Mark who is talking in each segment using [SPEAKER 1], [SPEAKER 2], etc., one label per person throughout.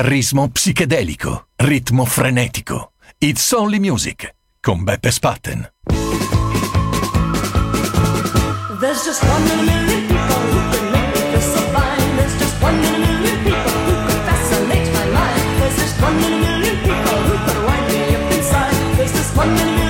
[SPEAKER 1] Chitarrismo psichedelico, ritmo frenetico. It's Only Music con Beppe Spatten.
[SPEAKER 2] There's just one million people who can make me feel so fine. There's just one million people who could fascinate my mind. There's just one million people who could wind me up inside. There's just one million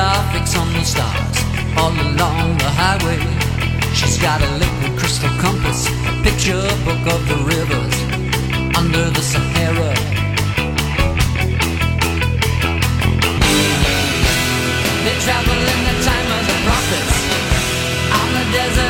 [SPEAKER 3] graphics on the stars all along the highway. She's got a liquid crystal compass, a picture book of the rivers under the Sahara. They travel in the time of the prophets on the desert.